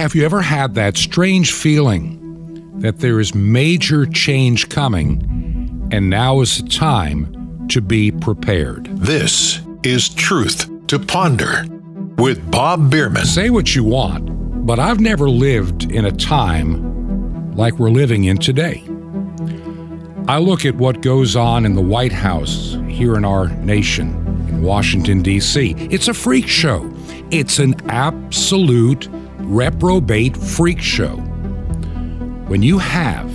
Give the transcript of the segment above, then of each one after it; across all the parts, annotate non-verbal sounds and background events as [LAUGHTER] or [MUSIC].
Have you ever had that strange feeling that there is major change coming and now is the time to be prepared? This is Truth to Ponder with Bob Bierman. Say what you want, but I've never lived in a time like we're living in today. I look at what goes on in the White House here in our nation, in Washington, D.C. It's a freak show. It's an absolute reprobate freak show. When you have,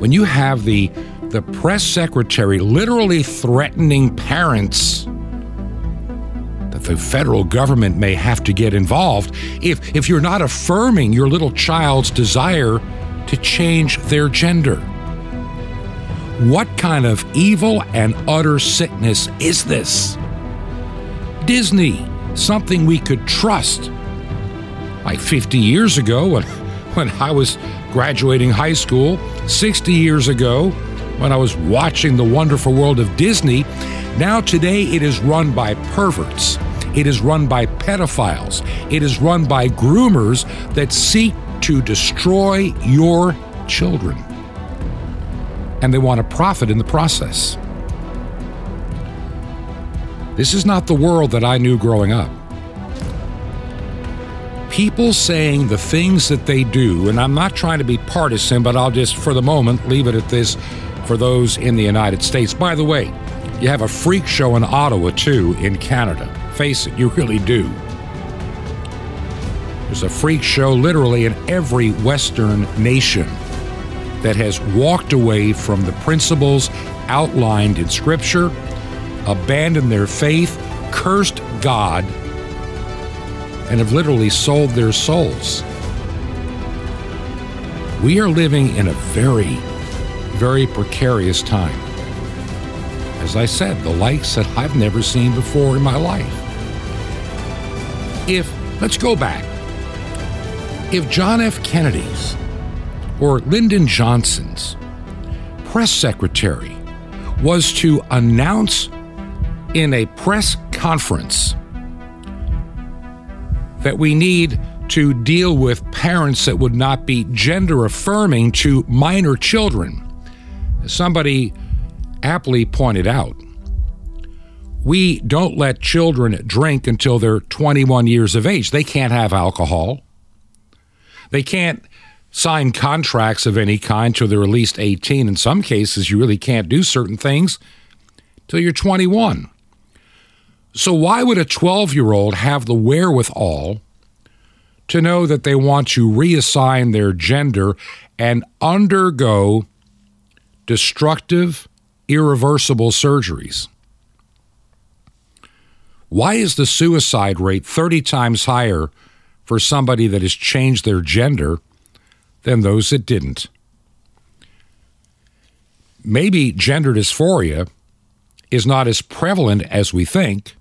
when you have the the press secretary literally threatening parents that the federal government may have to get involved if if you're not affirming your little child's desire to change their gender. What kind of evil and utter sickness is this? Disney, something we could trust. Like 50 years ago, when, when I was graduating high school, 60 years ago, when I was watching the wonderful world of Disney, now today it is run by perverts. It is run by pedophiles. It is run by groomers that seek to destroy your children and they want to profit in the process. This is not the world that I knew growing up. People saying the things that they do, and I'm not trying to be partisan, but I'll just, for the moment, leave it at this for those in the United States. By the way, you have a freak show in Ottawa, too, in Canada. Face it, you really do. There's a freak show literally in every Western nation that has walked away from the principles outlined in Scripture, abandoned their faith, cursed God, and have literally sold their souls. We are living in a very, very precarious time. As I said, the likes that I've never seen before in my life. If, let's go back, if John F. Kennedy's or Lyndon Johnson's press secretary was to announce in a press conference that we need to deal with parents that would not be gender affirming to minor children. Somebody aptly pointed out, we don't let children drink until they're 21 years of age. They can't have alcohol. They can't sign contracts of any kind till they're at least 18. In some cases, you really can't do certain things till you're 21. So, why would a 12 year old have the wherewithal to know that they want to reassign their gender and undergo destructive, irreversible surgeries? Why is the suicide rate 30 times higher for somebody that has changed their gender than those that didn't. Maybe gender dysphoria is not as prevalent as we think,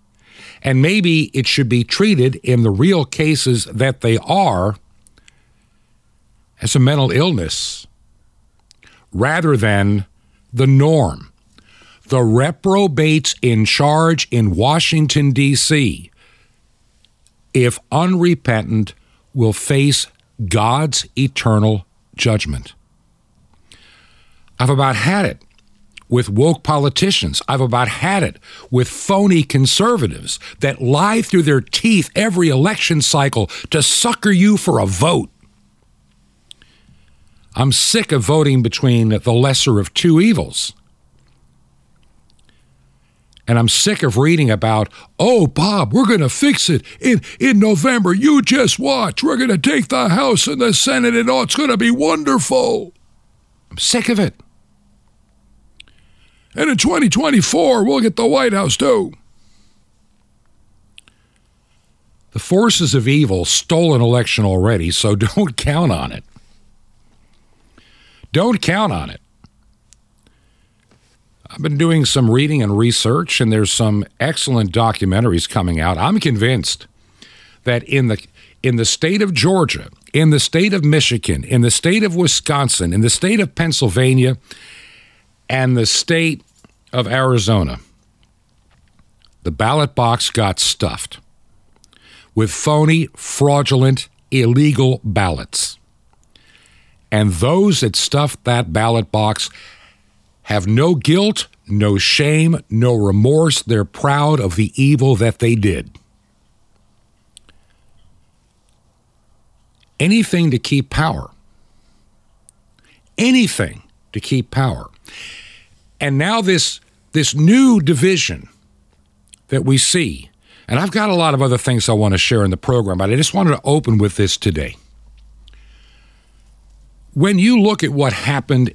and maybe it should be treated in the real cases that they are as a mental illness rather than the norm. The reprobates in charge in Washington, D.C., if unrepentant, will face God's eternal judgment. I've about had it with woke politicians. I've about had it with phony conservatives that lie through their teeth every election cycle to sucker you for a vote. I'm sick of voting between the lesser of two evils. And I'm sick of reading about, oh, Bob, we're going to fix it in, in November. You just watch. We're going to take the House and the Senate, and oh, it's going to be wonderful. I'm sick of it. And in 2024, we'll get the White House, too. The forces of evil stole an election already, so [LAUGHS] don't count on it. Don't count on it. I've been doing some reading and research, and there's some excellent documentaries coming out. I'm convinced that in the in the state of Georgia, in the state of Michigan, in the state of Wisconsin, in the state of Pennsylvania, and the state of Arizona, the ballot box got stuffed with phony, fraudulent, illegal ballots. And those that stuffed that ballot box have no guilt, no shame, no remorse. They're proud of the evil that they did. Anything to keep power. Anything to keep power. And now this this new division that we see, and I've got a lot of other things I want to share in the program, but I just wanted to open with this today. When you look at what happened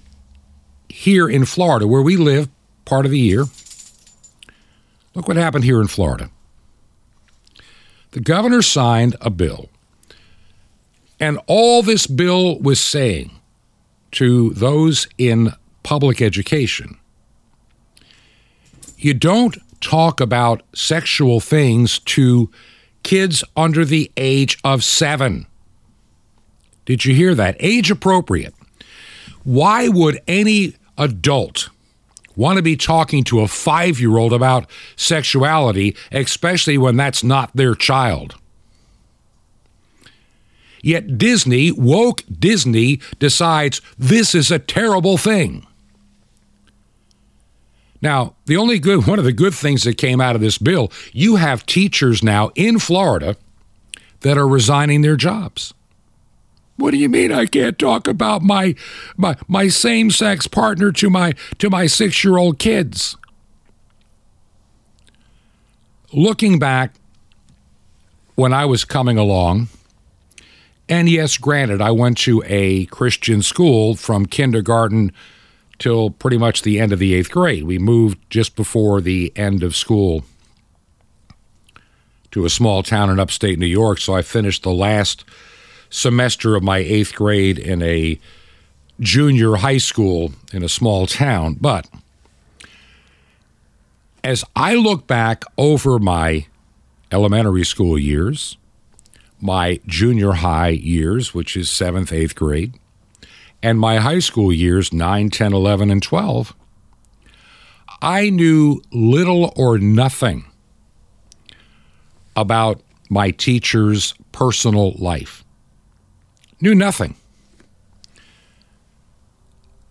here in Florida, where we live part of the year, look what happened here in Florida. The governor signed a bill, and all this bill was saying to those in public education you don't talk about sexual things to kids under the age of seven. Did you hear that? Age appropriate. Why would any adult want to be talking to a five year old about sexuality, especially when that's not their child? Yet Disney, woke Disney, decides this is a terrible thing. Now, the only good one of the good things that came out of this bill, you have teachers now in Florida that are resigning their jobs. What do you mean I can't talk about my my my same-sex partner to my to my 6-year-old kids? Looking back when I was coming along, and yes, granted, I went to a Christian school from kindergarten till pretty much the end of the eighth grade. We moved just before the end of school to a small town in upstate New York, so I finished the last semester of my eighth grade in a junior high school in a small town. But as I look back over my elementary school years, my junior high years, which is seventh, eighth grade, and my high school years 9, 10, 11, and 12, I knew little or nothing about my teacher's personal life. Knew nothing.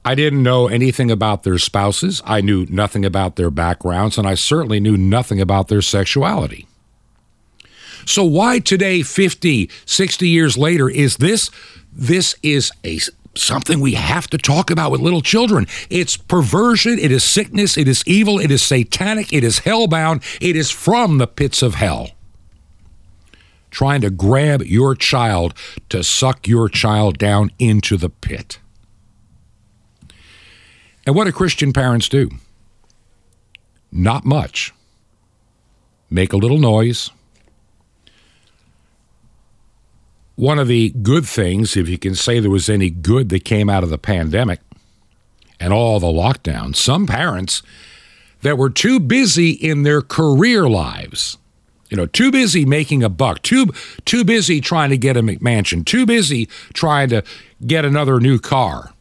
I didn't know anything about their spouses. I knew nothing about their backgrounds, and I certainly knew nothing about their sexuality. So why today 50, 60 years later is this this is a something we have to talk about with little children. It's perversion, it is sickness, it is evil, it is satanic, it is hellbound, it is from the pits of hell. Trying to grab your child to suck your child down into the pit. And what do Christian parents do? Not much. Make a little noise, one of the good things, if you can say there was any good that came out of the pandemic and all the lockdowns, some parents that were too busy in their career lives, you know, too busy making a buck, too too busy trying to get a McMansion, too busy trying to get another new car,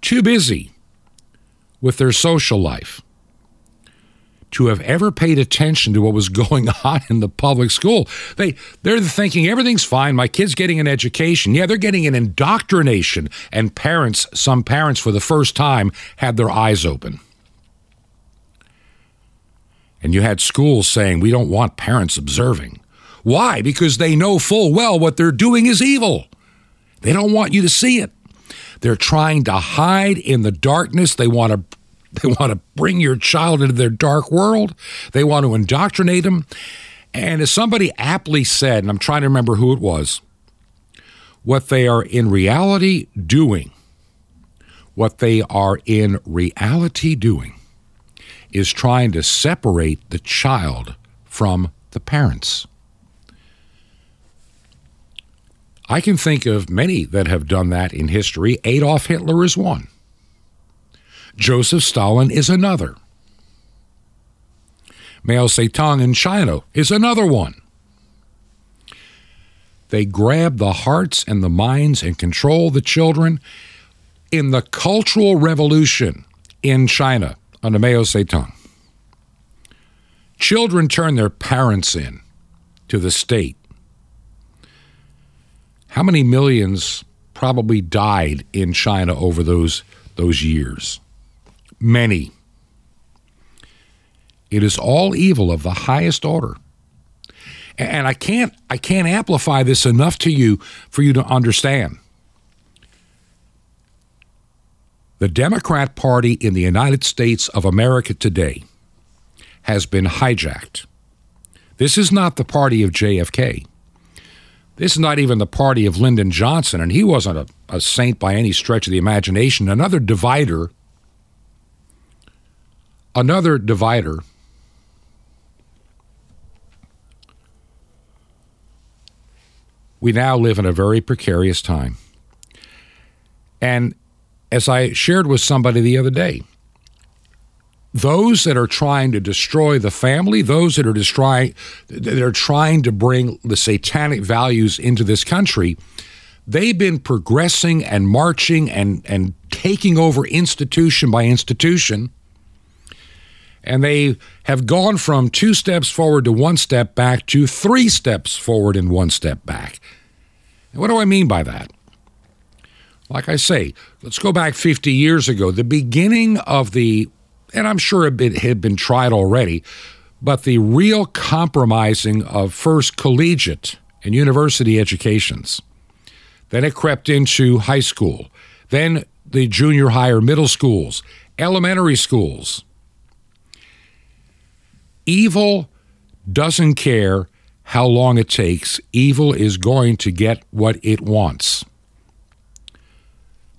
too busy with their social life to have ever paid attention to what was [LAUGHS] going on in the public school. They they're thinking everything's fine. My kid's getting an education. Yeah, they're getting an indoctrination. And parents, some parents for the first time had their eyes open. And you had schools saying, we don't want parents observing. Why? Because they know full well what they're doing is evil. They don't want you to see it. They're trying to hide in the darkness. They want to [LAUGHS] They want to bring your child into their dark world. They want to indoctrinate them. And as somebody aptly said, and I'm trying to remember who it was, what they are in reality doing, what they are in reality doing is trying to separate the child from the parents. I can think of many that have done that in history. Adolf Hitler is one. Joseph Stalin is another. Mao Zedong in China is another one. They grab the hearts and the minds and control the children. In the Cultural Revolution in China under Mao Zedong, children turn their parents in to the state How many millions probably died in China over those those years? Many. It is all evil of the highest order. And I can't I can't amplify this enough to you for you to understand. The Democrat Party in the United States of America today has been hijacked. This is not the party of JFK. This is not even the party of Lyndon Johnson, and he wasn't a, a saint by any stretch of the imagination. Another divider, another divider. We now live in a very precarious time. And as I shared with somebody the other day, those that are trying to destroy the family, those that are destroying, that are trying to bring the satanic values into this country, they've been progressing and marching and and taking over institution by institution. And they have gone from two steps forward to one step back to three steps forward and one step back. And what do I mean by that? Like I say, let's go back 50 years ago, the beginning of the and I'm sure it had been tried already, but the real compromising of first collegiate and university educations. Then it crept into high school, then the junior high or middle schools, elementary schools. Evil doesn't care how long it takes, evil is going to get what it wants.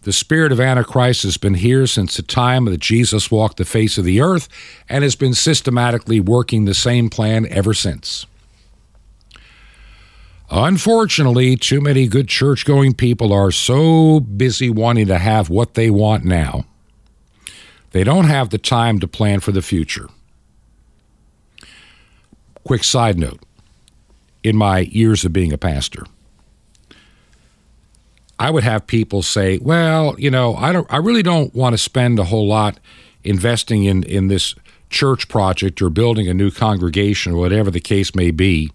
The spirit of Antichrist has been here since the time that Jesus walked the face of the earth and has been systematically working the same plan ever since. Unfortunately, too many good church going people are so busy wanting to have what they want now, they don't have the time to plan for the future. Quick side note in my years of being a pastor, I would have people say, "Well, you know, I don't I really don't want to spend a whole lot investing in in this church project or building a new congregation or whatever the case may be."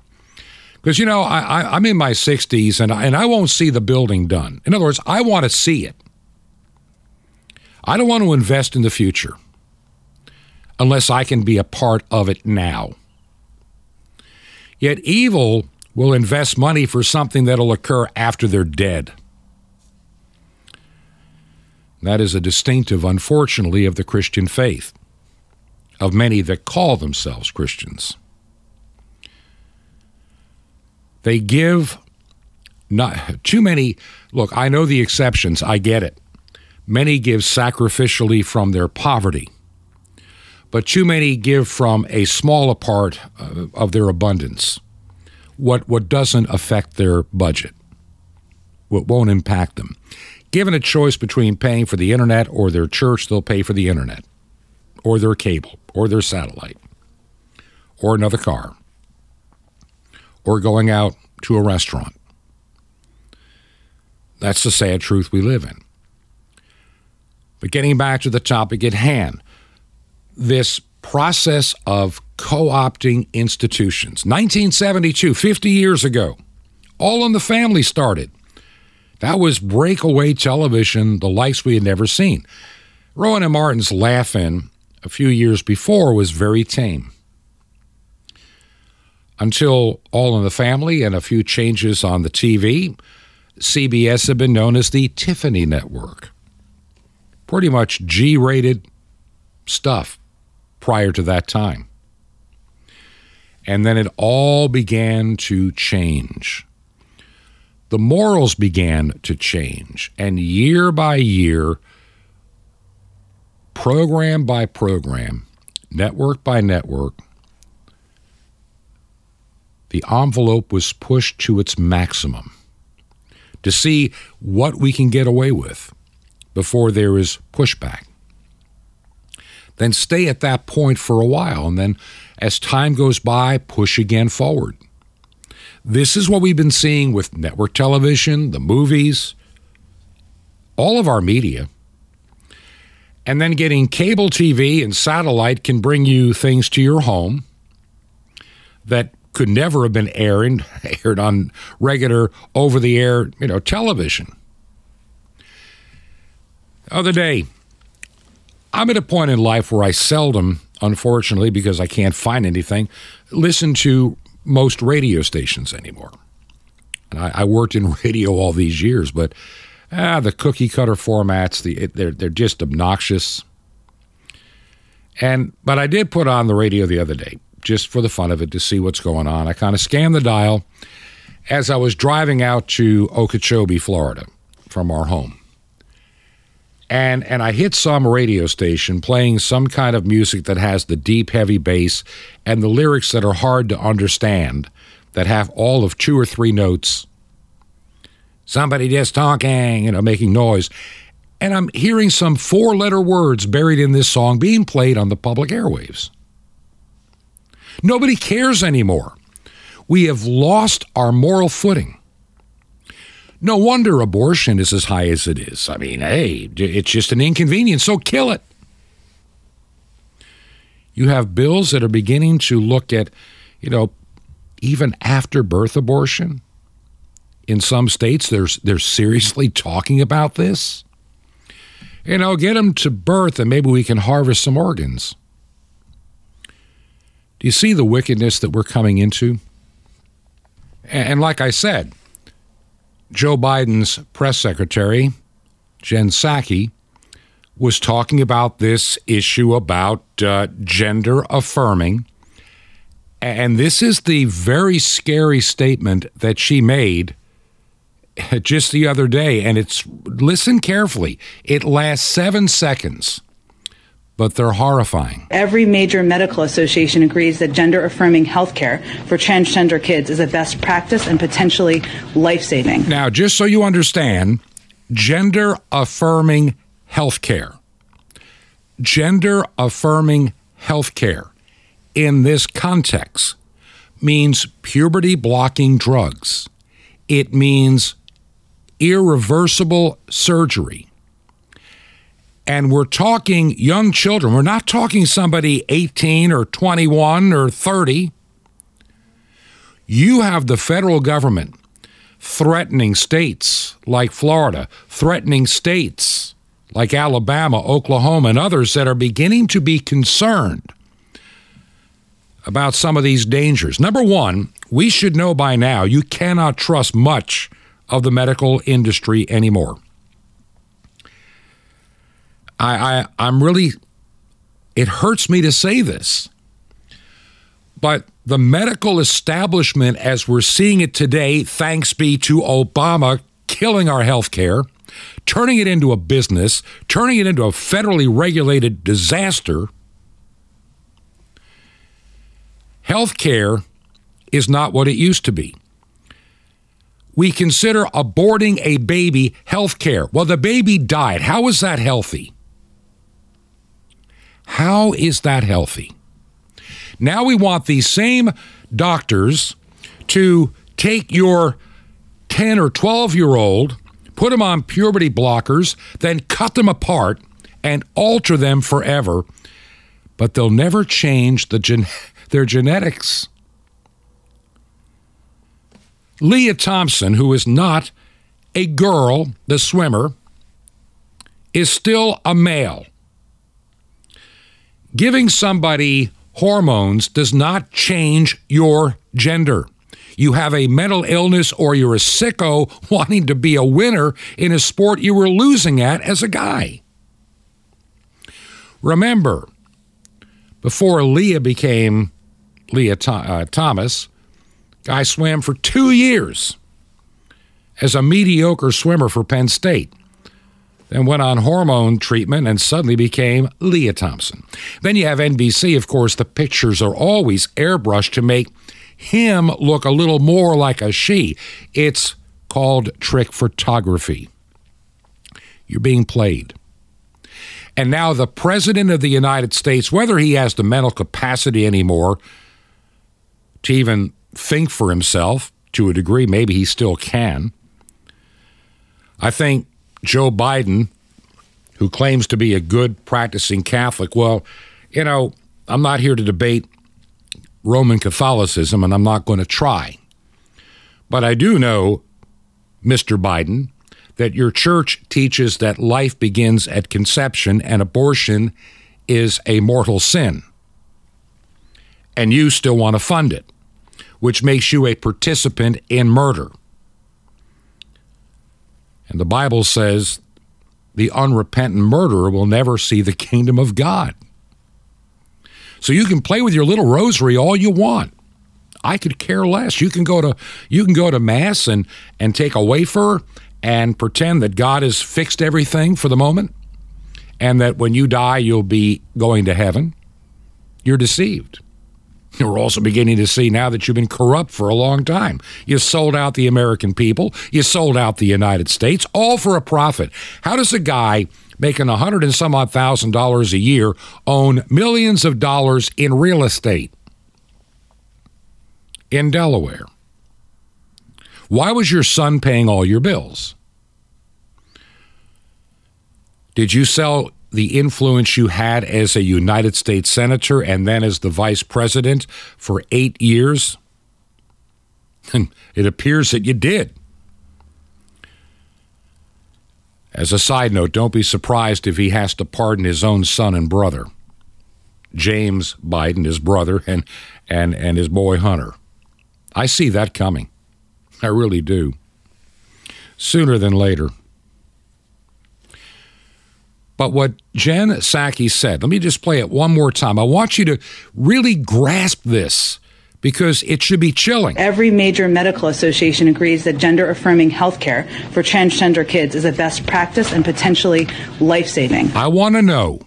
Because you know, I, I I'm in my 60s and I, and I won't see the building done. In other words, I want to see it. I don't want to invest in the future unless I can be a part of it now. Yet evil will invest money for something that'll occur after they're dead. That is a distinctive, unfortunately, of the Christian faith, of many that call themselves Christians. They give not too many. Look, I know the exceptions, I get it. Many give sacrificially from their poverty, but too many give from a smaller part uh, of their abundance, what, what doesn't affect their budget, what won't impact them. Given a choice between paying for the internet or their church, they'll pay for the internet, or their cable, or their satellite, or another car, or going out to a restaurant. That's the sad truth we live in. But getting back to the topic at hand, this process of co opting institutions. 1972, 50 years ago, All in the Family started. That was breakaway television, the likes we had never seen. Rowan and Martin's Laugh-In a few years before was very tame. Until All in the Family and a few changes on the TV, CBS had been known as the Tiffany Network. Pretty much G rated stuff prior to that time. And then it all began to change the morals began to change. And year by year, program by program, network by network, the envelope was pushed to its maximum to see what we can get away with before there is pushback. Then stay at that point for a while, and then as time goes by, push again forward. This is what we've been seeing with network television, the movies, all of our media. And then getting cable TV and satellite can bring you things to your home that could never have been aired [LAUGHS] aired on regular over the air, you know, television. Other day, I'm at a point in life where I seldom, unfortunately, because I can't find anything, listen to most radio stations anymore. And I, I worked in [LAUGHS] radio all these years, but ah, the cookie cutter formats, the they're they're just obnoxious. And but I did put on the radio the other day just for the fun of it to see what's going on. I kind of scanned the dial as I was driving out to Okeechobee, Florida, from our home. And and I hit some radio station playing some kind of music that has the deep heavy bass and the lyrics that are hard to understand that have all of two or three notes. Somebody just talking, you know, making noise and I'm hearing some four letter words buried in this song being played on the public airwaves. Nobody cares anymore. We have lost our moral footing. No wonder abortion is as high as it is. I mean, hey, it's just an inconvenience, so kill it. You have bills that are beginning to look at, you know, even after birth abortion. In some states, they're, they're seriously talking about this you know, get them to birth and maybe we can harvest some organs. Do you see the wickedness that we're coming into? And like I said, Joe Biden's press secretary, Jen Psaki, was talking about this issue about uh, gender affirming. And this is the very scary statement that she made just the other day, and it's listen carefully. It lasts seven seconds, but they're horrifying. Every major medical association agrees that gender affirming health care for transgender kids is a best practice and potentially life saving. Now, just so you understand, gender affirming health care. Gender affirming health care in this context means puberty blocking drugs. It means irreversible surgery. And we're talking young children. We're not talking somebody 18 or 21 or 30. You have the federal government threatening states like Florida, threatening states like Alabama, Oklahoma, and others that are beginning to be concerned about some of these dangers. Number one, we should know by now you cannot trust much of the medical industry anymore. I, I I'm really it hurts me to say this. But the medical establishment as we're seeing it today, thanks be to Obama killing our health care, turning it into a business, turning it into a federally regulated disaster. Health care is not what it used to be we consider aborting a baby health care. Well, the baby died. How is that healthy? How is that healthy? Now we want these same doctors to take your 10 or 12 year old, put them on puberty blockers, then cut them apart and alter them forever, but they'll never change the gen- [LAUGHS] their genetics. Leah Thompson, who is not a girl, the swimmer, is still a male. Giving somebody hormones does not change your gender. You have a mental illness or you're a sicko [LAUGHS] wanting to be a winner in a sport you were losing at as a guy. Remember, before Leah became Lia uh, Thomas, Guy swam for two years as a mediocre swimmer for Penn State. Then went on hormone treatment and suddenly became Leah Thompson. Then you have NBC, of course, the pictures are always airbrushed to make him look a little more like a she. It's called trick photography. You're being played. And now the President of the United States, whether he has the mental capacity anymore to even think for himself to a degree. Maybe he still can. I think Joe Biden, who claims to be a good practicing Catholic, well, you know, I'm not here to debate Roman Catholicism, and I'm not going to try. But I do know, Mr. Biden, that your church teaches that life begins at conception and abortion is a mortal sin. And you still want to fund it, which makes you a participant in murder. And the Bible says the unrepentant murderer will never see the kingdom of God. So you can play with your little rosary all you want. I could care less. You can go to you can go to mass and and take a wafer and pretend that God has fixed everything for the moment and that when you die you'll be going to heaven. You're deceived. We're also beginning to see now that you've been corrupt for a long time. You sold out the American people, you sold out the United States, all for a profit. How does a guy making a hundred and some odd thousand dollars a year own millions of dollars in real estate in Delaware? Why was your son paying all your bills? Did you sell the influence you had as a United States Senator and then as the Vice President for eight years? And [LAUGHS] it appears that you did. As a side note, don't be surprised if he has to pardon his own son and brother, James Biden, his brother, and, and, and his boy Hunter. I see that coming. I really do. Sooner than later. But what Jen Psaki said, let me just play it one more time. I want you to really grasp this because it should be chilling. Every major medical association agrees that gender affirming healthcare for transgender kids is a best practice and potentially life saving. I want to know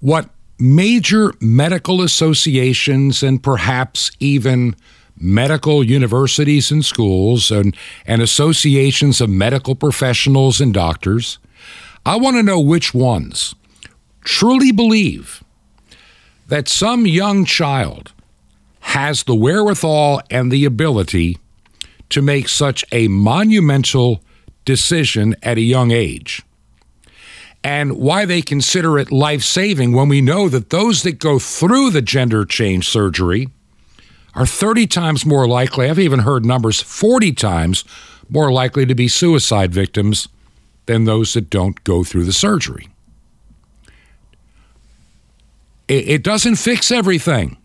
what major medical associations and perhaps even medical universities and schools and, and associations of medical professionals and doctors I want to know which ones truly believe that some young child has the wherewithal and the ability to make such a monumental decision at a young age and why they consider it life saving when we know that those that go through the gender change surgery are 30 times more likely, I've even heard numbers 40 times more likely to be suicide victims than those that don't go through the surgery. It, it doesn't fix everything.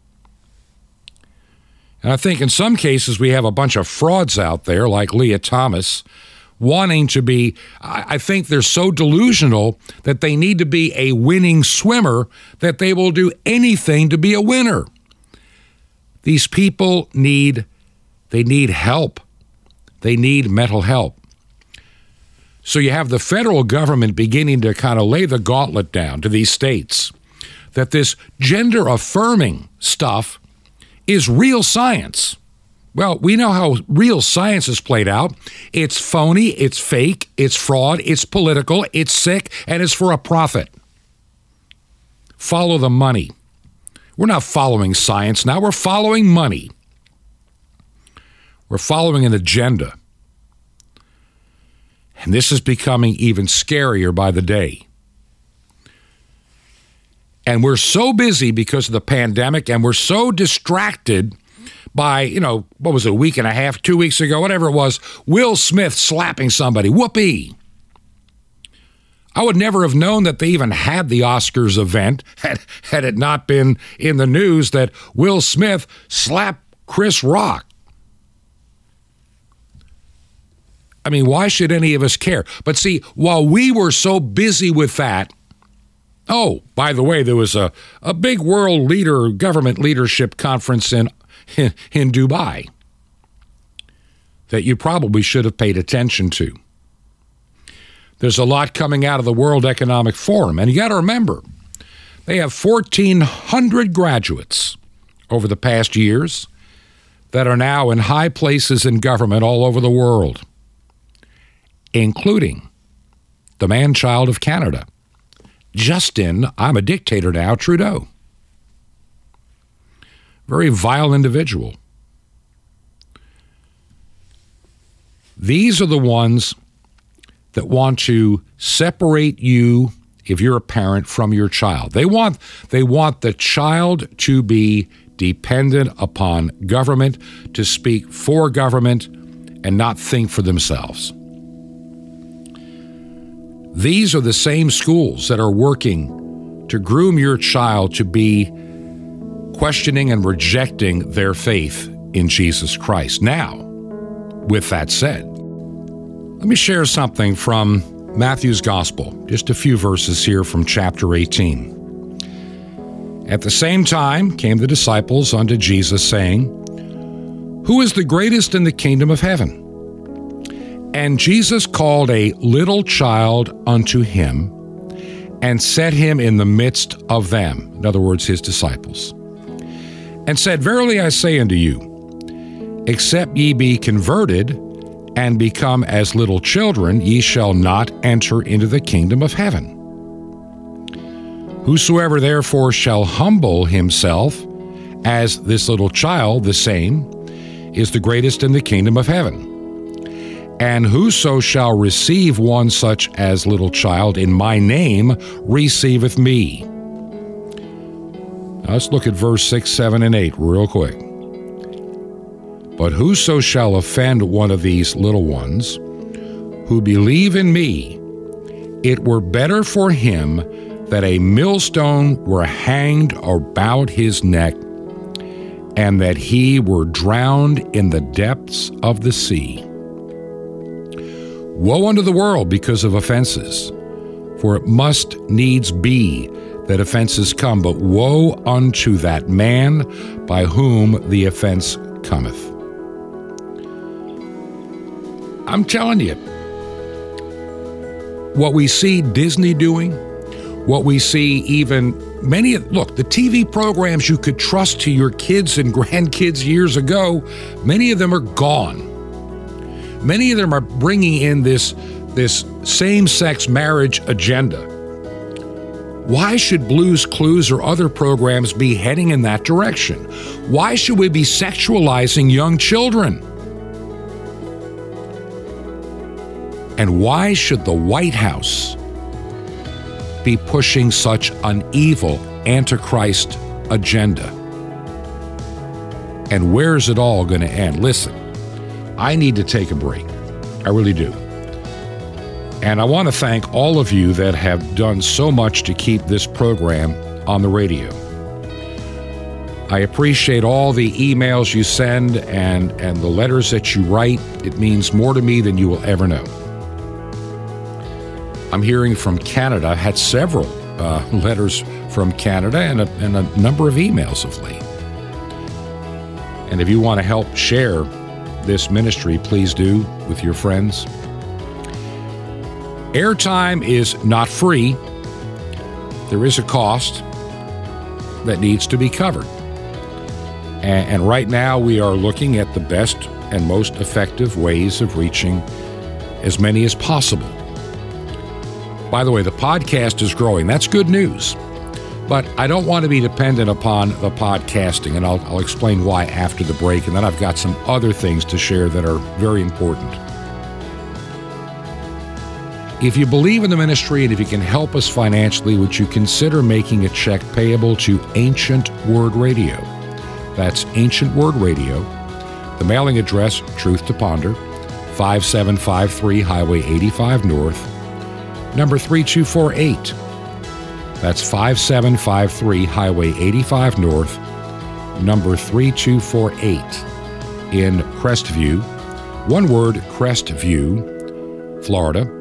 And I think in some cases we have a bunch of frauds out there, like Lia Thomas, wanting to be. I think they're so delusional that they need to be a winning swimmer that they will do anything to be a winner. These people need they need help. They need mental help. So you have the federal government beginning to kind of lay the gauntlet down to these states that this gender affirming stuff is real science. Well, we know how real science is played out. It's phony, it's fake, it's fraud, it's political, it's sick, and it's for a profit. Follow the money. We're not following science now, we're following money. We're following an agenda. And this is becoming even scarier by the day. And we're so busy because of the pandemic, and we're so distracted by, you know, what was it, a week and a half, two weeks ago, whatever it was, Will Smith slapping somebody. Whoopee. I would never have known that they even had the Oscars event [LAUGHS] had, had it not been in the news that Will Smith slapped Chris Rock. I mean, why should any of us care? But see, while we were so busy with that, oh, by the way, there was a, a big world leader government leadership conference in, in, [LAUGHS] in Dubai that you probably should have paid attention to. There's a lot coming out of the World Economic Forum, and you got to remember, they have 1,400 graduates over the past years that are now in high places in government all over the world including the man child of Canada, Justin, I'm a dictator now, Trudeau. Very vile individual. These are the ones that want to separate you if you're a parent from your child. They want they want the child to be dependent upon government to speak for government and not think for themselves. These are the same schools that are working to groom your child to be questioning and rejecting their faith in Jesus Christ. Now, with that said, let me share something from Matthew's Gospel, just a few verses here from chapter 18. At the same time came the disciples unto Jesus, saying, Who is the greatest in the kingdom of heaven? And Jesus called a little child unto him and set him in the midst of them, in other words, his disciples, and said, Verily I say unto you, except ye be converted and become as little children, ye shall not enter into the kingdom of heaven. Whosoever therefore shall humble himself as this little child, the same, is the greatest in the kingdom of heaven. And whoso shall receive one such as little child in my name receiveth me. Now let's look at verse 6, 7, and 8 real quick. But whoso shall offend one of these little ones who believe in me, it were better for him that a millstone were hanged about his neck and that he were drowned in the depths of the sea. Woe unto the world because of offenses, for it must needs be that offenses come, but woe unto that man by whom the offense cometh. I'm telling you, what we see Disney doing, what we see even many look the TV programs you could trust to your kids and [LAUGHS] grandkids years ago, many of them are gone. Many of them are bringing in this, this same sex marriage agenda. Why should Blues Clues or other programs be heading in that direction? Why should we be sexualizing young children? And why should the White House be pushing such an evil antichrist agenda? And where is it all going to end? Listen, I need to take a break. I really do. And I want to thank all of you that have done so much to keep this program on the radio. I appreciate all the emails you send and, and the letters that you write. It means more to me than you will ever know. I'm hearing from Canada, I had several uh, [LAUGHS] letters from Canada and a, and a number of emails of late. And if you want to help share this ministry, please do with your friends. Airtime is not free, there is a cost that needs to be covered. And, right now, we are looking at the best and most effective ways of reaching as many as possible. By the way, the podcast is growing. That's good news. But I don't want to be dependent upon the podcasting, and I'll, I'll, explain why after the break. And then I've got some other things to share that are very important. If you believe in the ministry and if you can help us financially, would you consider making a check payable to Ancient Word Radio? That's Ancient Word Radio. The mailing address, Truth to Ponder, 5753 Highway 85 North, number 3248. That's 5753 Highway 85 North, number 3248 in Crestview. One word, Crestview, Florida.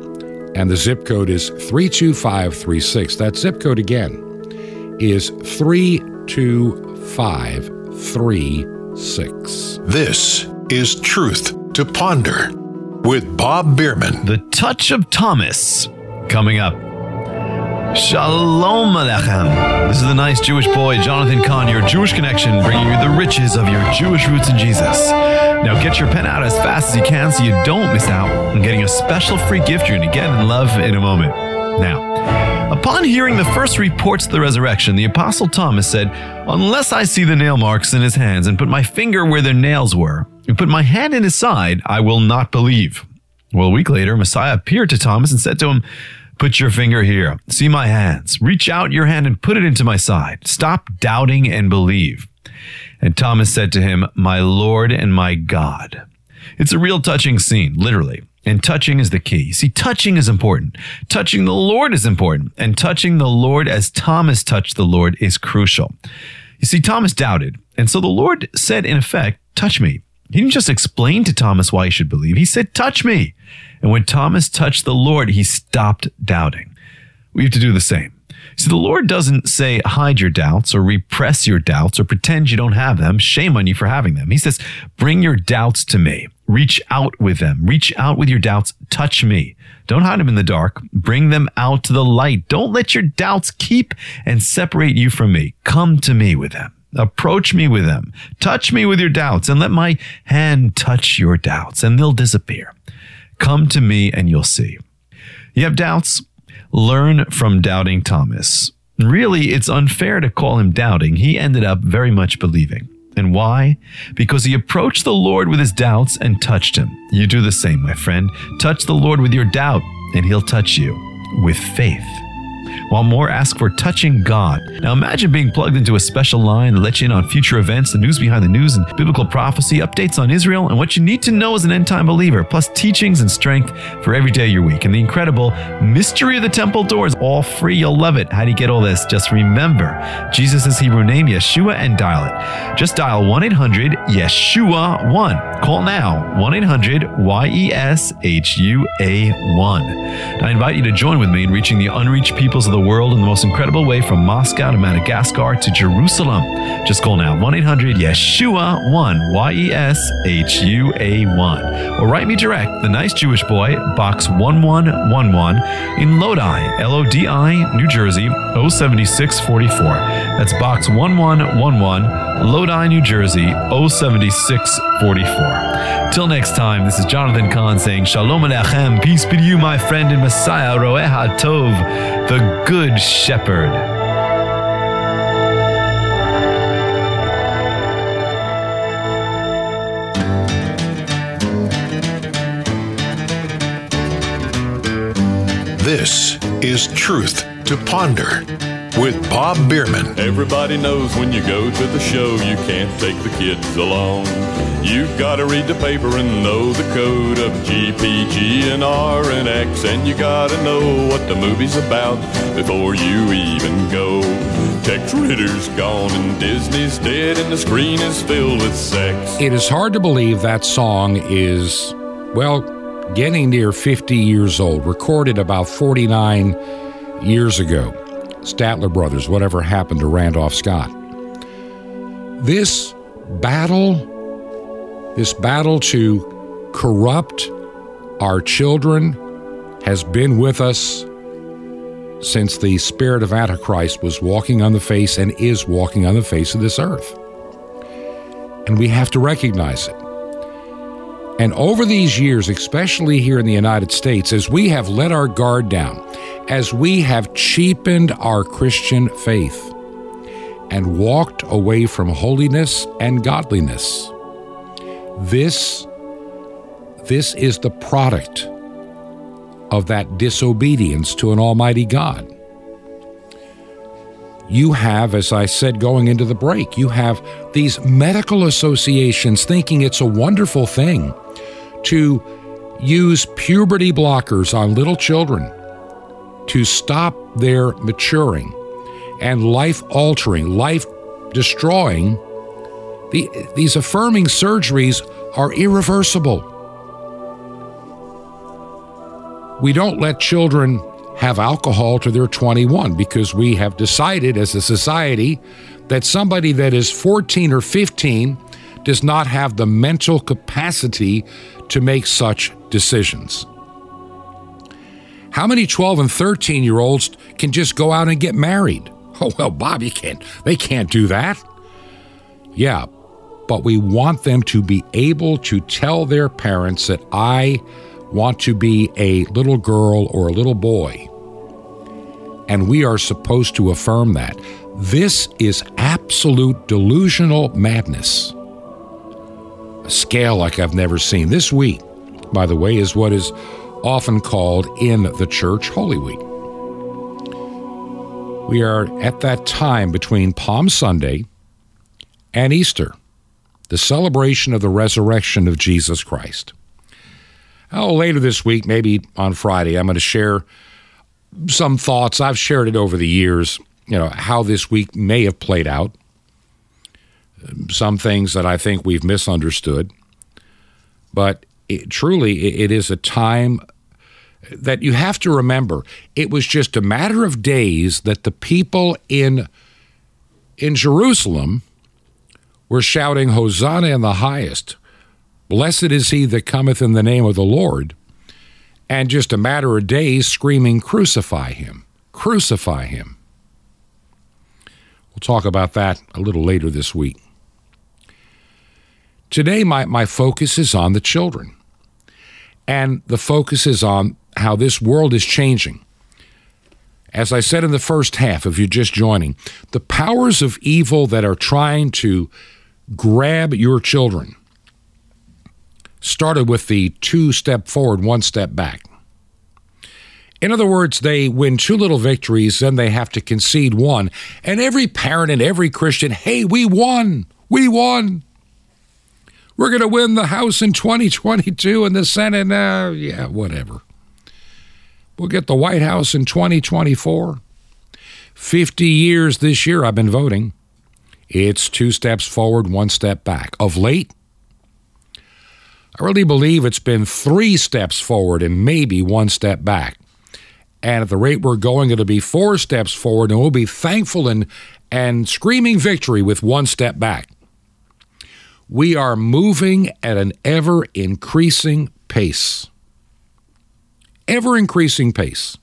And the zip code is 32536. That zip code again is 32536. This is Truth to Ponder with Bob Bierman. The Touch of Thomas coming up. Shalom Alechem. This is the nice Jewish boy, Jonathan Cahn, your Jewish connection, bringing you the riches of your Jewish roots in Jesus. Now get your pen out as fast as you can so you don't miss out on getting a special free gift you're going to get in love in a moment. Now, upon hearing the first reports of the resurrection, the Apostle Thomas said, Unless I see the nail marks in his hands and put my finger where their nails were, and put my hand in his side, I will not believe. Well, a week later, Messiah appeared to Thomas and said to him, Put your finger here. See my hands. Reach out your hand and put it into my side. Stop doubting and believe. And Thomas said to him, My Lord and my God. It's a real touching scene, literally. And touching is the key. See, touching is important. Touching the Lord is important. And touching the Lord as Thomas touched the Lord is crucial. You see, Thomas doubted. And so the Lord said, in effect, touch me. He didn't just explain to Thomas why he should believe. He said, touch me. And when Thomas touched the Lord, he stopped doubting. We have to do the same. See, the Lord doesn't say hide your doubts or repress your doubts or pretend you don't have them. Shame on you for having them. He says, bring your doubts to me. Reach out with them. Reach out with your doubts. Touch me. Don't hide them in the dark. Bring them out to the light. Don't let your doubts keep and separate you from me. Come to me with them. Approach me with them. Touch me with your doubts and let my hand touch your doubts and they'll disappear. Come to me and you'll see. You have doubts? Learn from doubting Thomas. Really, it's unfair to call him doubting. He ended up very much believing. And why? Because he approached the Lord with his doubts and touched him. You do the same, my friend. Touch the Lord with your doubt, and he'll touch you with faith. While more ask for touching God. Now imagine being plugged into a special line that lets you in on future events, the news behind the news, and biblical prophecy, updates on Israel, and what you need to know as an end time believer, plus teachings and strength for every day of your week. And the incredible Mystery of the Temple Doors, all free. You'll love it. How do you get all this? Just remember Jesus' Hebrew name, Yeshua, and dial it. Just dial 1 800 Yeshua 1. Call now 1 800 Y E S H U A 1. I invite you to join with me in reaching the unreached peoples of the world in the most incredible way from Moscow to Madagascar to Jerusalem. Just call now 1 800 Yeshua 1 Y E S H U A 1. Or write me direct, The Nice Jewish Boy, Box 1111 in Lodi, L O D I, New Jersey 07644. That's Box 1111, Lodi, New Jersey 07644. Till next time, this is Jonathan Cahn saying Shalom Aleichem, peace be to you, my friend and Messiah, Roeha Tov, the Good Shepherd. This is Truth to Ponder with Bob Bierman. Everybody knows when you go to the show, you can't take the kids along. You've got to read the paper and know the code of GPG and R and X, and you got to know what the movie's about before you even go. Tex Ritter's gone and Disney's dead, and the screen is filled with sex. It is hard to believe that song is, well, getting near 50 years old, recorded about 49 years ago. Statler Brothers, whatever happened to Randolph Scott. This battle, this battle to corrupt our children has been with us since the spirit of Antichrist was walking on the face and is walking on the face of this earth. And we have to recognize it. And over these years, especially here in the United States, as we have let our guard down, as we have cheapened our Christian faith and walked away from holiness and godliness, this, this is the product of that disobedience to an Almighty God. You have, as I said going into the break, you have these medical associations thinking it's a wonderful thing to use puberty blockers on little children to stop their maturing and life altering, life destroying. The, these affirming surgeries are irreversible. We don't let children have alcohol to they're 21 because we have decided as a society that somebody that is 14 or 15 does not have the mental capacity to make such decisions. How many 12 and 13 year olds can just go out and get married? [LAUGHS] Oh, well, Bob, you can't. They can't do that. Yeah, but we want them to be able to tell their parents that I want to be a little girl or a little boy. And we are supposed to affirm that. This is absolute delusional madness. A scale like I've never seen. This week, by the way, is what is often called in the church Holy Week. We are at that time between Palm Sunday and Easter, the celebration of the resurrection of Jesus Christ. Oh, later this week, maybe on Friday, I'm going to share some thoughts. I've shared it over the years, you know, how this week may have played out. Some things that I think we've misunderstood. But it, truly, it, it is a time that you have to remember. It was just a matter of days that the people in in Jerusalem were shouting, Hosanna in the highest. Blessed is he that cometh in the name of the Lord. And just a matter of days screaming, Crucify him, crucify him. We'll talk about that a little later this week. Today, my, my focus is on the children. And the focus is on how this world is changing. As I said in the first half, if you're just joining, the powers of evil that are trying to grab your children started with the two step forward, one step back. In other words, they win two little victories, then they have to concede one. And every parent and every Christian, hey, we won! We won! We're going to win the House in 2022 and the Senate. Uh, yeah, whatever. We'll get the White House in 2024. 50 years this year I've been voting. It's two steps forward, one step back. Of late, I really believe it's been three steps forward and maybe one step back. And at the rate we're going, it'll be four steps forward, and we'll be thankful and, and screaming victory with one step back. We are moving at an ever increasing pace. Ever increasing pace.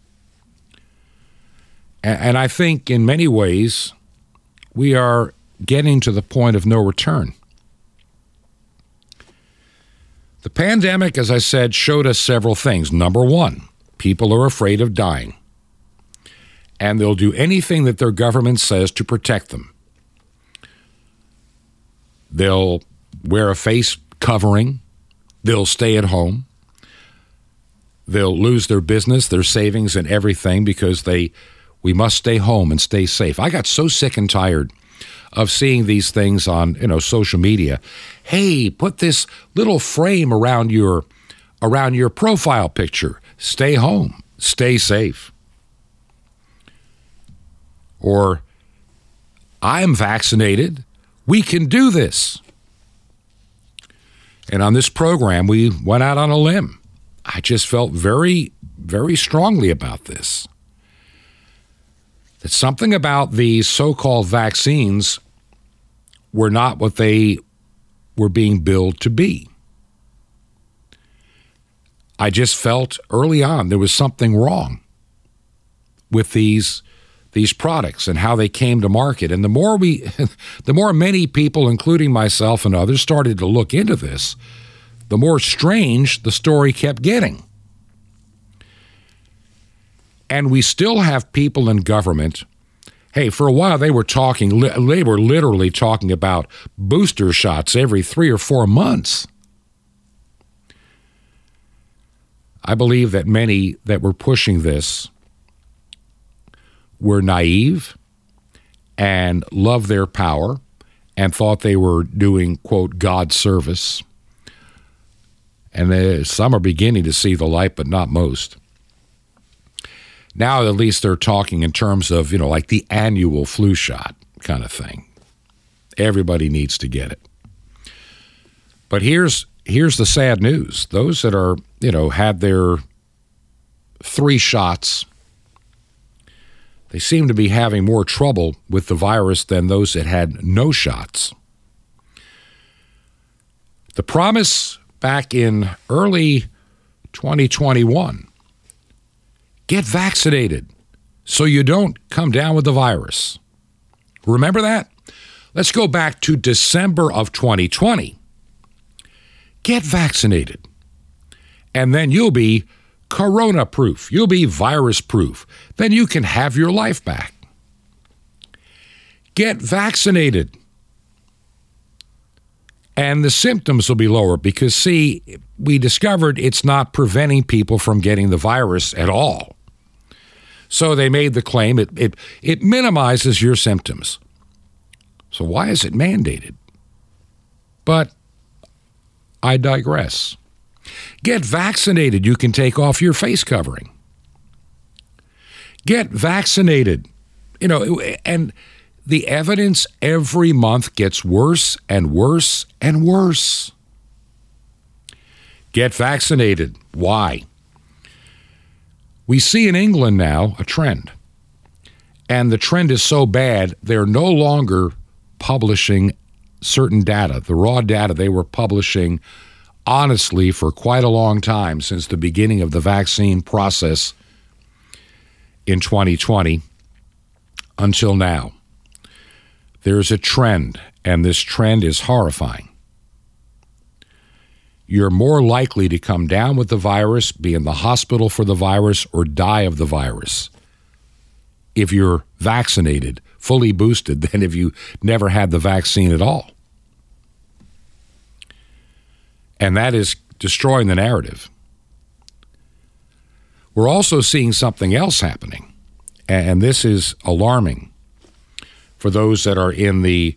And I think in many ways, we are getting to the point of no return. The pandemic, as I said, showed us several things. Number one, people are afraid of dying, and they'll do anything that their government says to protect them. They'll wear a face covering, they'll stay at home, they'll lose their business, their savings, and everything because they we must stay home and stay safe. I got so sick and tired of seeing these things on you know social media. Hey, put this little frame around your around your profile picture. Stay home. Stay safe. Or I'm vaccinated. We can do this. And on this program, we went out on a limb. I just felt very, very strongly about this. That something about these so called vaccines were not what they were being billed to be. I just felt early on there was something wrong with these these products and how they came to market. And the more we [LAUGHS] the more many people including myself and others started to look into this, the more strange the story kept getting. And we still have people in government Hey, for a while they were talking, they were literally talking about booster shots every three or four months. I believe that many that were pushing this were naive and loved their power and thought they were doing, quote, God's service. And they, some are beginning to see the light, but not most. Now, at least they're talking in terms of, you know, like the annual flu shot kind of thing. Everybody needs to get it. But here's here's the sad news. Those that are, you know, had their three shots, they seem to be having more trouble with the virus than those that had no shots. The promise back in early 2021 get vaccinated so you don't come down with the virus. Remember that? Let's go back to December of 2020 get vaccinated. And then you'll be corona proof, you'll be virus proof. Then you can have your life back. Get vaccinated. And the symptoms will be lower because, see, we discovered it's not preventing people from getting the virus at all. So they made the claim it, it, it minimizes your symptoms. So why is it mandated? But I digress. Get vaccinated. You can take off your face covering. Get vaccinated. You know, and the evidence every month gets worse and worse and worse. Get vaccinated. Why? We see in England now a trend. And the trend is so bad, they're no longer publishing certain data, the raw data they were publishing honestly for quite a long time since the beginning of the vaccine process in 2020 until now. There's a trend, and this trend is horrifying. You're more likely to come down with the virus, be in the hospital for the virus, or die of the virus if you're vaccinated, fully boosted, [LAUGHS] than if you never had the vaccine at all. And that is destroying the narrative. We're also seeing something else happening, and this is alarming for those that are in the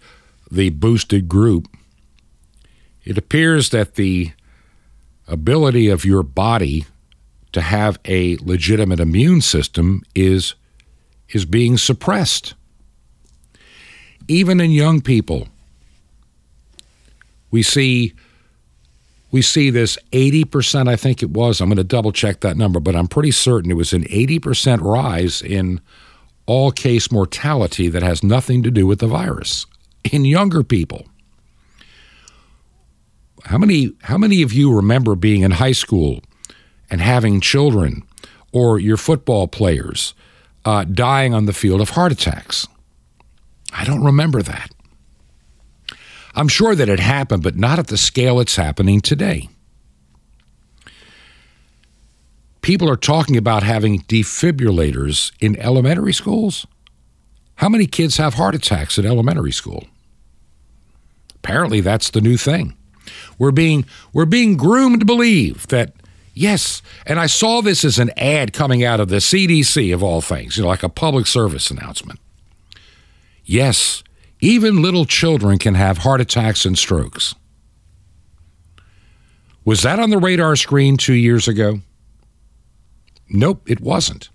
the boosted group. It appears that the ability of your body to have a legitimate immune system is is being suppressed. Even in young people, we see we see this 80%, I think it was. I'm going to double check that number, but I'm pretty certain it was an 80% rise in all cause mortality that has nothing to do with the virus in younger people. How many, how many of you remember being in high school and having children or your football players uh, dying on the field of heart attacks? I don't remember that. I'm sure that it happened, but not at the scale it's happening today. People are talking about having defibrillators in elementary schools. How many kids have heart attacks at elementary school? Apparently, that's the new thing. We're being, we're being groomed to believe that, yes, and I saw this as an ad coming out of the CDC of all things, you know, like a public service announcement. Yes, even little children can have heart attacks and strokes. Was that on the radar screen two years ago? Nope, it wasn't.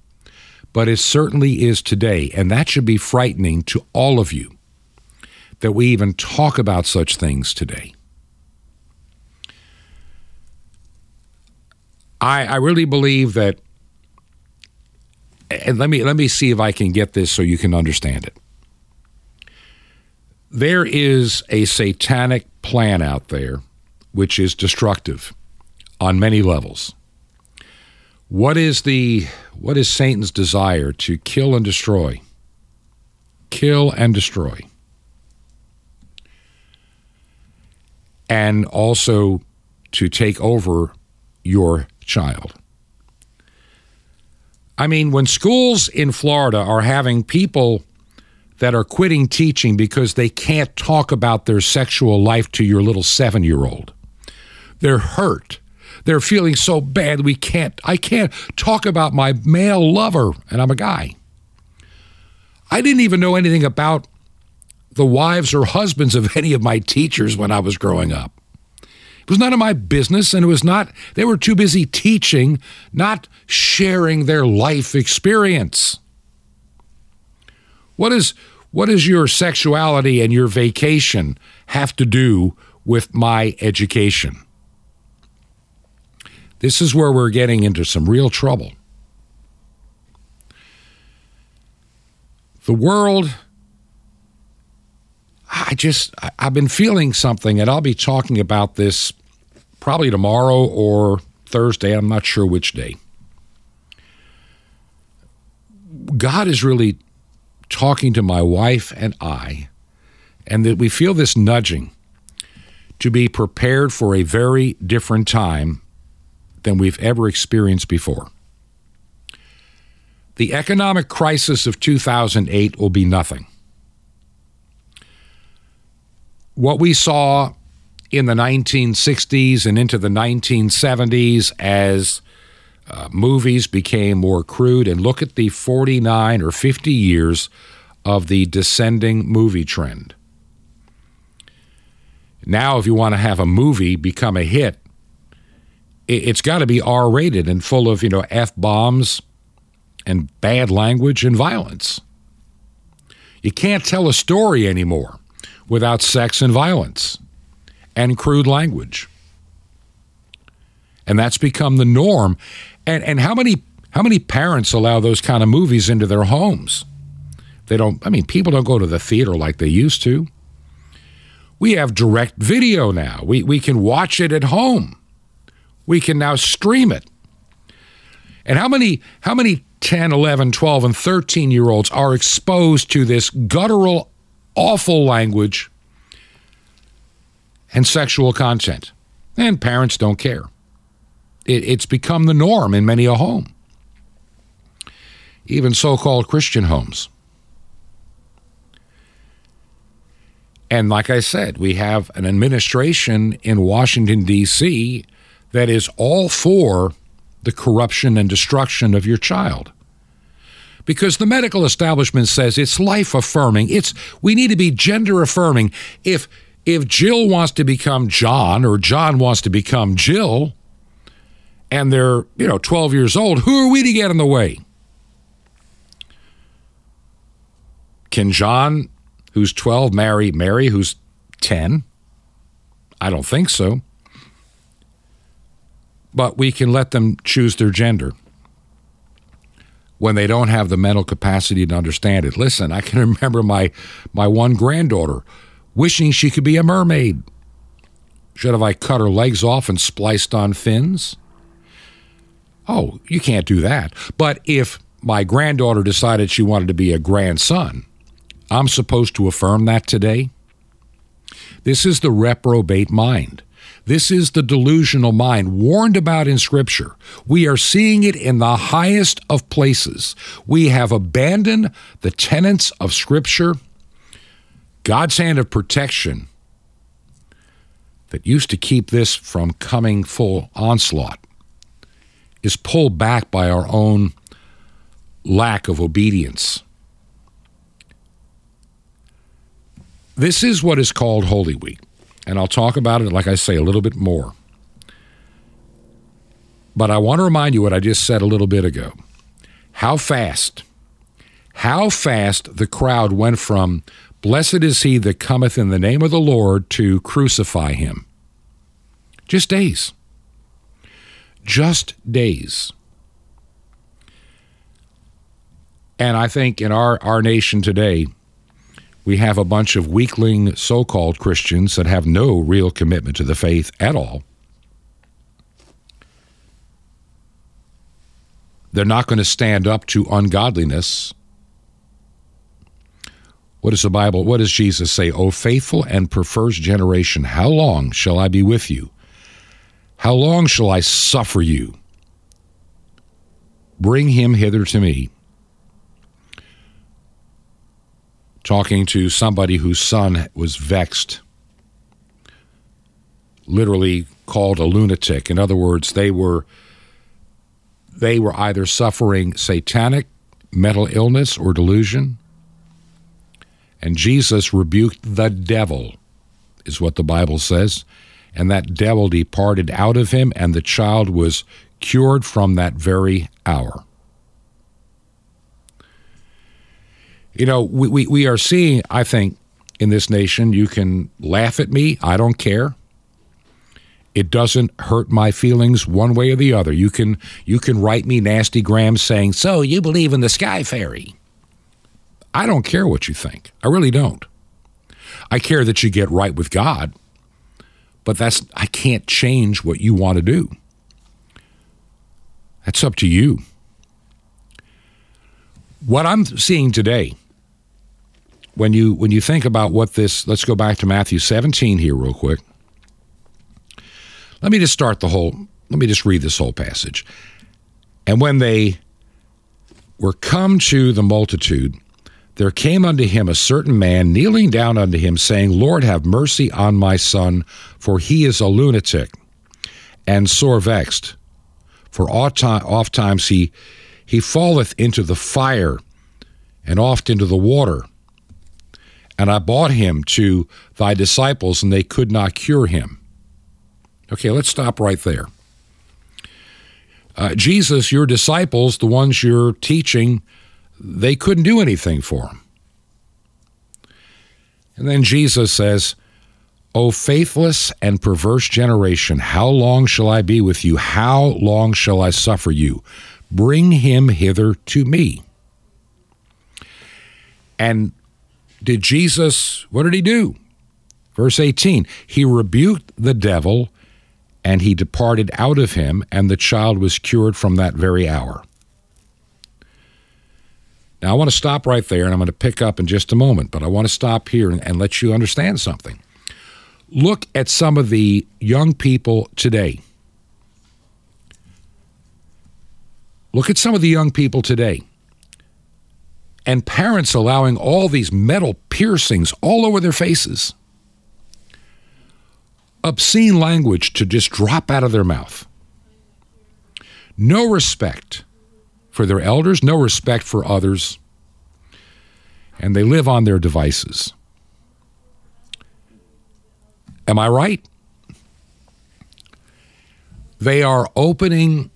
But it certainly is today, and that should be frightening to all of you that we even talk about such things today. I, I really believe that, and let me let me see if I can get this so you can understand it. There is a satanic plan out there which is destructive on many levels. What is the what is Satan's desire to kill and destroy? Kill and destroy. And also to take over your child. I mean, when schools in Florida are having people that are quitting teaching because they can't talk about their sexual life to your little seven year old. They're hurt. They're feeling so bad we can't I can't talk about my male lover and I'm a guy. I didn't even know anything about the wives or husbands of any of my teachers when I was growing up. It was none of my business and it was not they were too busy teaching, not sharing their life experience. What is what does your sexuality and your vacation have to do with my education? This is where we're getting into some real trouble. The world, I just, I've been feeling something, and I'll be talking about this probably tomorrow or Thursday. I'm not sure which day. God is really talking to my wife and I, and that we feel this nudging to be prepared for a very different time than we've ever experienced before. The economic crisis of 2008 will be nothing. What we saw in the 1960s and into the 1970s as uh, movies became more crude, and look at the 49 or 50 years of the descending movie trend. Now, if you want to have a movie become a hit, it's got to be R rated and full of, you know, F bombs and bad language and violence. You can't tell a story anymore without sex and violence and crude language. And that's become the norm. And and how many how many parents allow those kind of movies into their homes? They don't I mean people don't go to the theater like they used to. We have direct video now. We we can watch it at home. We can now stream it. And how many how many 10, 11, 12 and 13 year olds are exposed to this guttural awful language and sexual content? And parents don't care. It, it's become the norm in many a home, even so called Christian homes. And like I said, we have an administration in Washington, D.C. that is all for the corruption and destruction of your child. Because the medical establishment says it's life affirming. It's we need to be gender affirming. If if Jill wants to become John or John wants to become Jill and they're, you know, 12 years old, who are we to get in the way? Can John who's 12 marry Mary, who's 10? I don't think so. But we can let them choose their gender when they don't have the mental capacity to understand it. Listen, I can [LAUGHS] remember my my one granddaughter wishing she could be a mermaid. Should have I cut her legs off and spliced on fins? Oh, you can't do that. But if my granddaughter decided she wanted to be a grandson, I'm supposed to affirm that today? This is the reprobate mind. This is the delusional mind warned about in Scripture. We are seeing it in the highest of places. We have abandoned the tenets of Scripture, God's hand of protection that used to keep this from coming full onslaught is pulled back by our own lack of obedience. This is what is called Holy Week. And I'll talk about it, like I say, a little bit more. But I want to remind you what I just said a little bit ago. How fast, how fast the crowd went from blessed is he that cometh in the name of the Lord to crucify him. Just days. Just days. And I think in our, our nation today, we have a bunch of weakling so called Christians that have no real commitment to the faith at all. They're not going to stand up to ungodliness. What does the Bible, what does Jesus say? O faithful and perverse generation, how long shall I be with you? How long shall I suffer you? Bring him hither to me. talking to somebody whose son was vexed, literally called a lunatic. In other words, they were they were either suffering satanic mental illness or delusion. And Jesus rebuked the devil, is what the Bible says. And that devil departed out of him, and the child was cured from that very hour. You know, we, we, we are seeing, I think, in this nation, you can laugh at me. I don't care. It doesn't hurt my feelings one way or the other. You can you can write me nasty grams saying, "So you believe in the sky fairy?" I don't care what you think. I really don't. I care that you get right with God, but that's I can't change what you want to do. That's up to you. What I'm seeing today when you when you think about what this let's go back to Matthew 17 here real quick. Let me just start the whole let me just read this whole passage. And when they were come to the multitude, there came unto him a certain man kneeling down unto him, saying, Lord, have mercy on my son, for he is a lunatic and sore vexed. For oft times he he falleth into the fire and oft into the water and I brought him to thy disciples, and they could not cure him. Okay, let's stop right there. Uh, Jesus, your disciples, the ones you're teaching, they couldn't do anything for him. And then Jesus says, O faithless and perverse generation, how long shall I be with you? How long shall I suffer you? Bring him hither to me. And did Jesus, what did he do? Verse 18, he rebuked the devil and he departed out of him, and the child was cured from that very hour. Now, I want to stop right there, and I'm going to pick up in just a moment, but I want to stop here and, and let you understand something. Look at some of the young people today. Look at some of the young people today. And parents allowing all these metal piercings all over their faces. Obscene language to just drop out of their mouth. No respect for their elders, no respect for others, and they live on their devices. Am I right? They are opening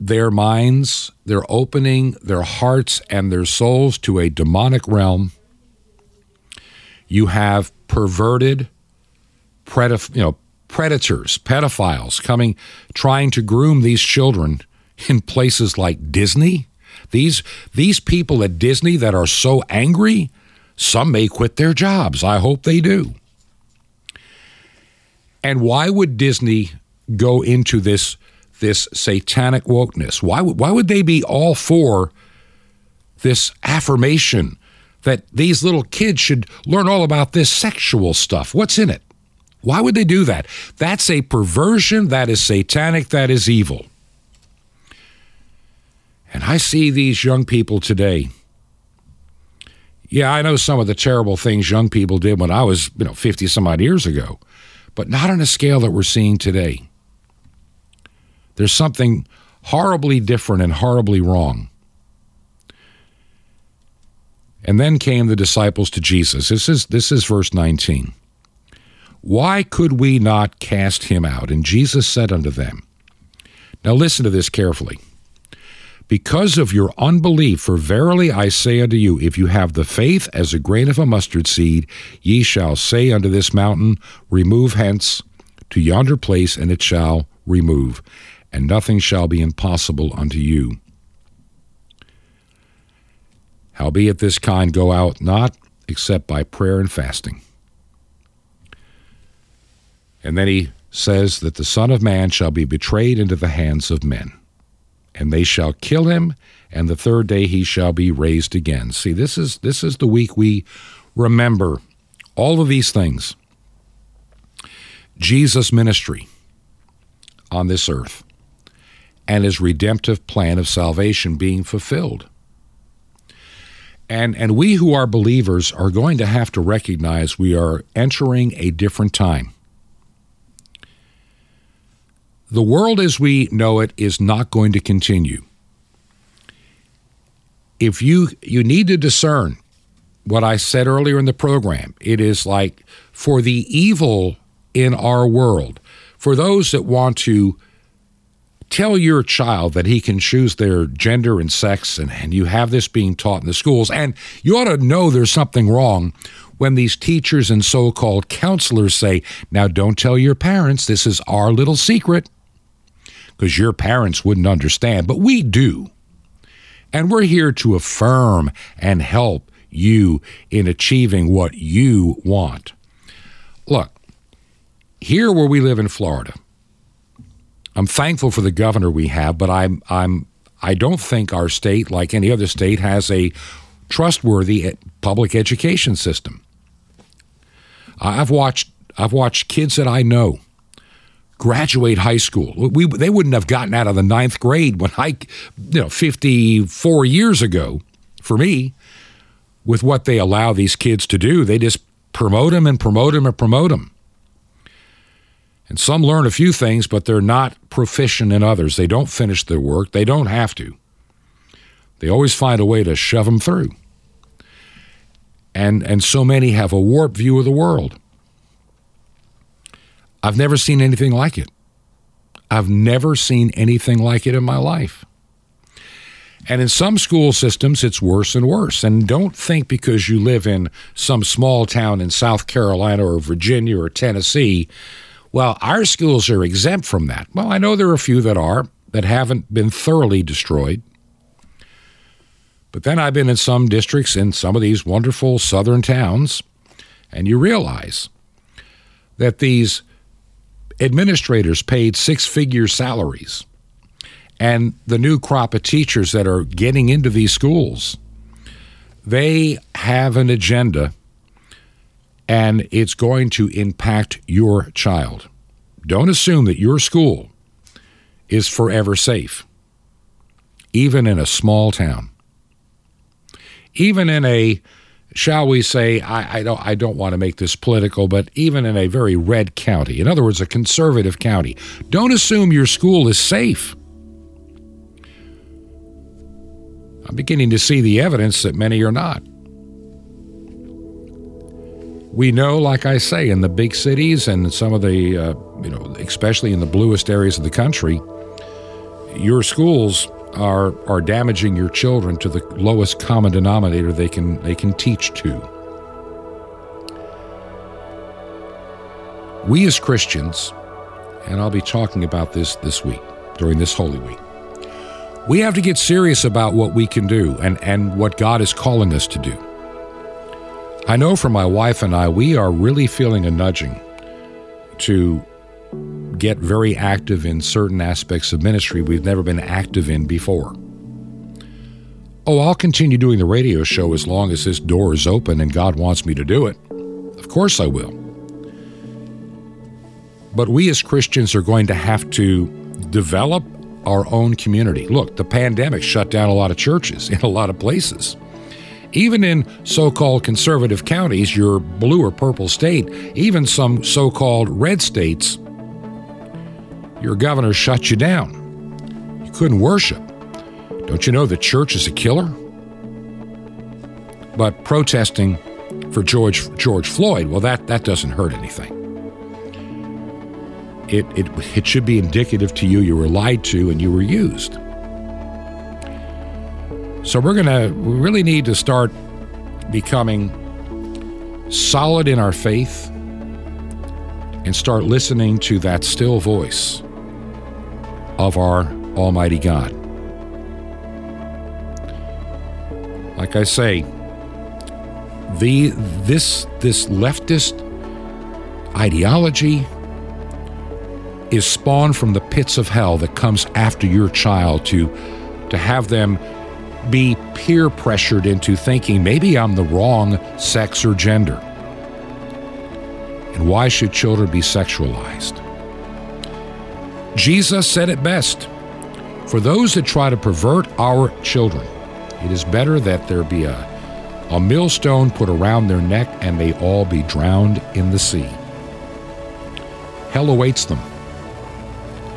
their minds, they're opening their hearts and their souls to a demonic realm. You have perverted, predif- you know, predators, pedophiles coming, trying to groom these children in places like Disney. These these people at Disney that are so angry, some may quit their jobs. I hope they do. And why would Disney go into this this satanic wokeness? Why would why would they be all for this affirmation that these little kids should learn all about this sexual stuff? What's in it? Why would they do that? That's a perversion, that is satanic, that is evil. And I see these young people today. Yeah, I know some of the terrible things young people did when I was, you know, 50 some odd years ago, but not on a scale that we're seeing today. There's something horribly different and horribly wrong. And then came the disciples to Jesus. This is this is verse 19. Why could we not cast him out? And Jesus said unto them, Now listen to this carefully because of your unbelief. For verily I say unto you, if you have the faith as a grain of a mustard seed, ye shall say unto this mountain, Remove hence to yonder place, and it shall remove, and nothing shall be impossible unto you. Howbeit this kind go out not except by prayer and fasting. And then he says that the Son of Man shall be betrayed into the hands of men and they shall kill him, and the third day he shall be raised again. See, this is this is the week we remember all of these things. Jesus' ministry on this earth and his redemptive plan of salvation being fulfilled. And, and we who are believers are going to have to recognize we are entering a different time. The world as we know it is not going to continue. If you you need to discern what I said earlier in the program, it is like for the evil in our world, for those that want to tell your child that he can choose their gender and sex, and, and you have this being taught in the schools, and you ought to know there's something wrong when these teachers and so called counselors say, Now don't tell your parents, this is our little secret because your parents wouldn't understand, but we do. And we're here to affirm and help you in achieving what you want. Look, here where we live in Florida, I'm thankful for the governor we have, but I'm I'm I don't think our state, like any other state, has a trustworthy eh, public education system. I've watched I've watched kids that I know graduate high school. We, they wouldn't have gotten out of the ninth grade when I, you know, 54 years ago for me, with what they allow these kids to do. They just promote them and promote them and promote them. And some learn a few things, but they're not proficient in others. They don't finish their work. They don't have to. They always find a way to shove them through. and, and so many have a warped view of the world. I've never seen anything like it. I've never seen anything like it in my life. And in some school systems, it's worse and worse. And don't think because you live in some small town in South Carolina or Virginia or Tennessee, well, our schools are exempt from that. Well, I know there are a few that are, that haven't been thoroughly destroyed. But then I've been in some districts in some of these wonderful southern towns, and you realize that these administrators paid six figure salaries and the new crop of teachers that are getting into these schools, they have an agenda and it's going to impact your child. Don't assume that your school is forever safe, even in a small town. Even in a, shall we say, I, I, don't, I don't want to make this political, but even in a very red county, in other words, a conservative county, don't assume your school is safe. I'm beginning to see the evidence that many are not. We know, like I say, in the big cities and some of the, uh, you know, especially in the bluest areas of the country, your schools are are damaging your children to the lowest common denominator they can they can teach to. We as Christians, and I'll be talking about this this week during this Holy Week we have to get serious about what we can do and, and what God is calling us to do. I know for my wife and I, we are really feeling a nudging to get very active in certain aspects of ministry we've never been active in before. Oh, I'll continue doing the radio show as long as this door is open and God wants me to do it. Of course I will. But we as Christians are going to have to develop our own community. Look, the pandemic shut down a lot of churches [LAUGHS] in a lot of places. Even in so called conservative counties, your blue or purple state, even some so called red states, your governor shut you down. You couldn't worship. Don't you know the church is a killer? But protesting for George George Floyd, well that that doesn't hurt anything it, it, it should be indicative to you you were lied to and you were used. So we're to, we really need to start becoming solid in our faith and start listening to that still voice of our Almighty God. Like I say, the this this leftist ideology is spawned from the pits of hell that comes after your child to to have them be peer pressured into thinking maybe I'm the wrong sex or gender. And why should children be sexualized? Jesus said it best For those that try to pervert our children, it is better that there be a, a millstone put around their neck and they all be drowned in the sea. Hell awaits them.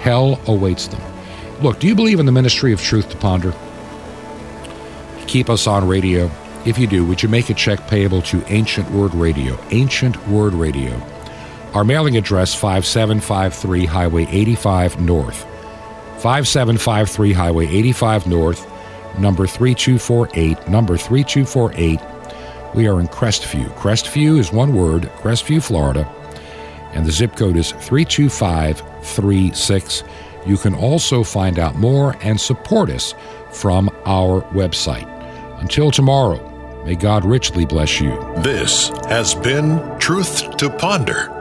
Hell awaits them. Look, do you believe in the ministry of truth to ponder? Keep us on radio. If you do, would you make a check payable to Ancient Word Radio? Ancient Word Radio. Our mailing address 5753 Highway 85 North. 5753 Highway 85 North, number 3248, number 3248. We are in Crestview. Crestview is one word, Crestview, Florida, and the zip code is 32536. You can also find out more and support us from our website. Until tomorrow, may God richly bless you. This has been Truth to Ponder